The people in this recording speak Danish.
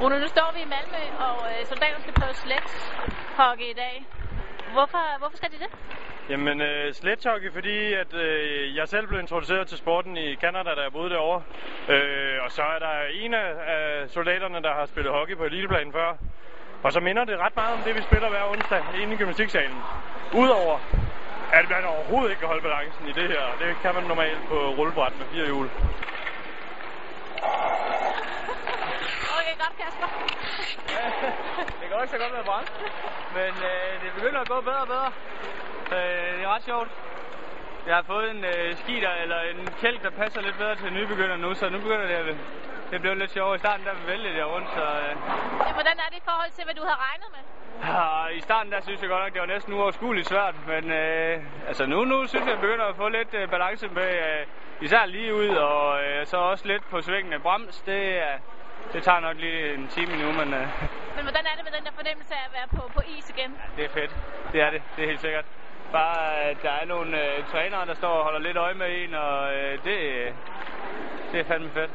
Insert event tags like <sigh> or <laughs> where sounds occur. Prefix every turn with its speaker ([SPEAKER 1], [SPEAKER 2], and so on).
[SPEAKER 1] Rune, nu står vi i Malmø, og øh, soldaterne skal prøve sledgehockey i dag. Hvorfor, hvorfor skal de det?
[SPEAKER 2] Jamen, øh, sledgehockey, fordi at, øh, jeg selv blev introduceret til sporten i Canada, da jeg boede derovre. Øh, og så er der en af, af soldaterne, der har spillet hockey på eliteplanen før. Og så minder det ret meget om det, vi spiller hver onsdag inde i gymnastiksalen. Udover at man overhovedet ikke kan holde balancen i det her. Det kan man normalt på rullebræt med fire hjul.
[SPEAKER 1] Godt Kasper. <laughs>
[SPEAKER 3] det kan også så godt være brændt, men øh, det begynder at gå bedre og bedre. Øh, det er ret sjovt. Jeg har fået en øh, ski der, eller en kælk, der passer lidt bedre til nybegynder nu, så nu begynder det at det blev lidt sjovt. I starten der væltede jeg rundt, så... Øh...
[SPEAKER 1] Ja, hvordan er det i forhold til, hvad du havde regnet med?
[SPEAKER 3] Ja, I starten der synes jeg godt nok, det var næsten uoverskueligt svært, men øh, altså nu, nu synes jeg, jeg begynder at få lidt øh, balance med, øh, især lige ud, og øh, så også lidt på svingene. Brems, det, øh, det tager nok lige en time nu, men... Øh, <laughs>
[SPEAKER 1] men hvordan er det med den der fornemmelse af at være på, på is igen?
[SPEAKER 3] Ja, det er fedt. Det er det. Det er helt sikkert. Bare, at der er nogle øh, trænere, der står og holder lidt øje med en, og øh, det, det er fandme fedt.